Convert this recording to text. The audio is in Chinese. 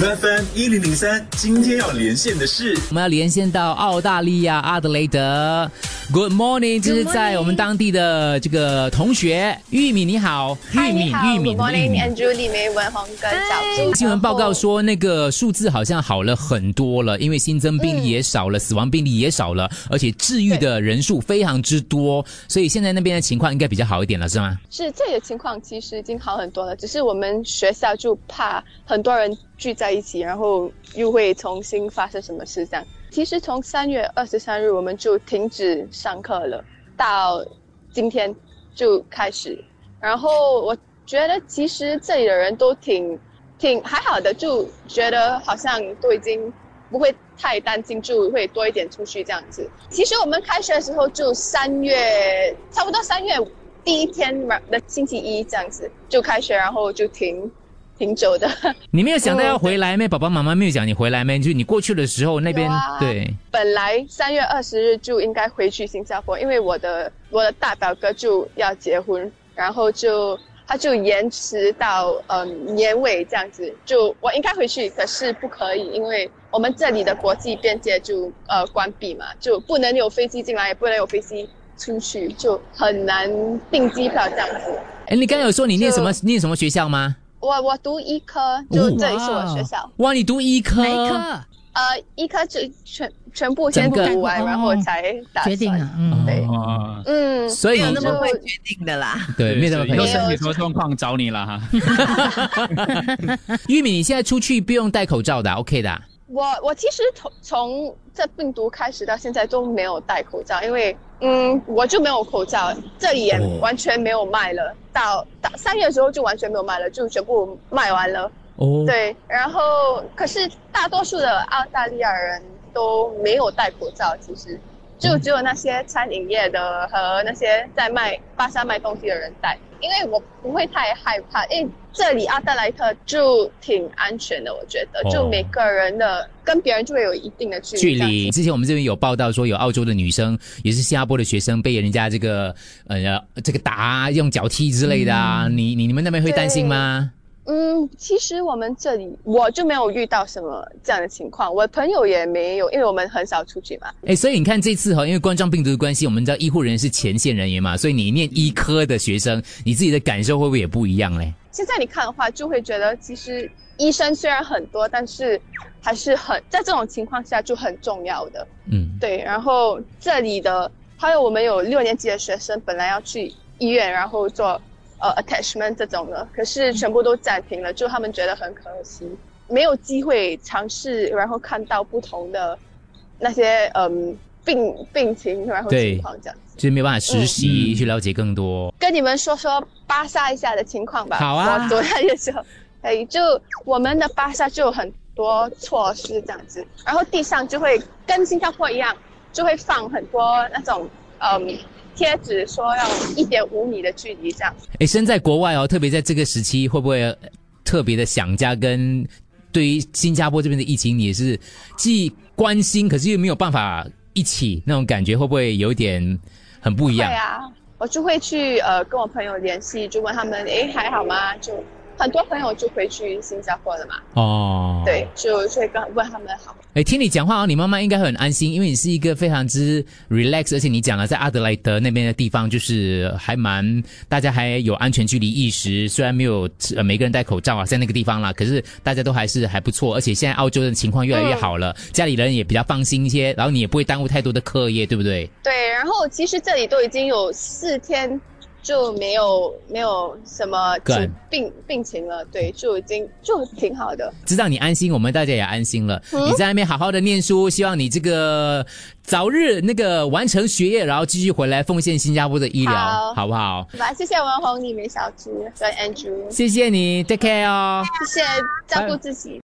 FM 一零零三，今天要连线的是我们要连线到澳大利亚阿德雷德。Good morning，这是在我们当地的这个同学玉米，你好，玉米，玉米，Good morning，Andrew 李梅文红跟小猪。新闻报告说，那个数字好像好了很多了，因为新增病例也少了，死亡病例也少了，而且治愈的人数非常之多，所以现在那边的情况应该比较好一点了，是吗？是，这里的情况其实已经好很多了，只是我们学校就怕很多人聚在一起，然后又会重新发生什么事这样。其实从三月二十三日我们就停止上课了，到今天就开始。然后我觉得其实这里的人都挺挺还好的，就觉得好像都已经不会太担心，就会多一点出去这样子。其实我们开学的时候就三月，差不多三月第一天的星期一这样子就开学，然后就停。挺久的，你没有想到要回来没？爸爸妈妈没有讲你回来没？就你过去的时候那边对。本来三月二十日就应该回去新加坡，因为我的我的大表哥就要结婚，然后就他就延迟到嗯年尾这样子，就我应该回去，可是不可以，因为我们这里的国际边界就呃关闭嘛，就不能有飞机进来，也不能有飞机出去，就很难订机票这样子。哎，你刚刚有说你念什么念什么学校吗？我我读医科，就这里是我学校。哇，你读医科？哪科？呃，医科就全全部先读完，然后才决定啊。嗯，对，嗯，所以没有那么快决定的啦。对，没有那么身体什么状况找你了哈。玉米，你现在出去不用戴口罩的，OK 的。我我其实从从这病毒开始到现在都没有戴口罩，因为嗯我就没有口罩，这里也完全没有卖了。到到三月的时候就完全没有卖了，就全部卖完了。哦，对，然后可是大多数的澳大利亚人都没有戴口罩，其实就只有那些餐饮业的和那些在卖巴沙卖东西的人带。因为我不会太害怕，因为这里阿德莱特就挺安全的，我觉得，就每个人的跟别人就会有一定的距离。距离。之前我们这边有报道说，有澳洲的女生，也是新加坡的学生，被人家这个呃这个打用脚踢之类的啊。你你你们那边会担心吗？嗯，其实我们这里我就没有遇到什么这样的情况，我朋友也没有，因为我们很少出去嘛。哎，所以你看这次哈，因为冠状病毒的关系，我们知道医护人员是前线人员嘛，所以你念医科的学生，你自己的感受会不会也不一样嘞？现在你看的话，就会觉得其实医生虽然很多，但是还是很在这种情况下就很重要的。嗯，对。然后这里的还有我们有六年级的学生，本来要去医院，然后做。呃，attachment 这种的，可是全部都暂停了，就他们觉得很可惜，没有机会尝试，然后看到不同的那些嗯病病情，然后情况这样子，就是没有办法实习去了解更多。跟你们说说巴萨一下的情况吧。好啊。我昨天的时候，哎，就我们的巴萨就有很多措施这样子，然后地上就会跟新加坡一样，就会放很多那种嗯。贴纸说要一点五米的距离这样。哎，身在国外哦，特别在这个时期，会不会特别的想家？跟对于新加坡这边的疫情，你也是既关心，可是又没有办法一起那种感觉，会不会有点很不一样？对啊，我就会去呃跟我朋友联系，就问他们，哎还好吗？就。很多朋友就回去新加坡了嘛。哦，对，就会跟问他们好。哎，听你讲话哦，你妈妈应该会很安心，因为你是一个非常之 relax，而且你讲了在阿德莱德那边的地方，就是还蛮大家还有安全距离意识，虽然没有呃每个人戴口罩啊，在那个地方啦，可是大家都还是还不错，而且现在澳洲的情况越来越好了，家里人也比较放心一些，然后你也不会耽误太多的课业，对不对？对，然后其实这里都已经有四天。就没有没有什么病病情了，对，就已经就挺好的。知道你安心，我们大家也安心了。你在那边好好的念书，希望你这个早日那个完成学业，然后继续回来奉献新加坡的医疗，好不好？好，谢谢文红、你美小猪跟 Andrew，谢谢你，Take care 哦，谢谢照顾自己。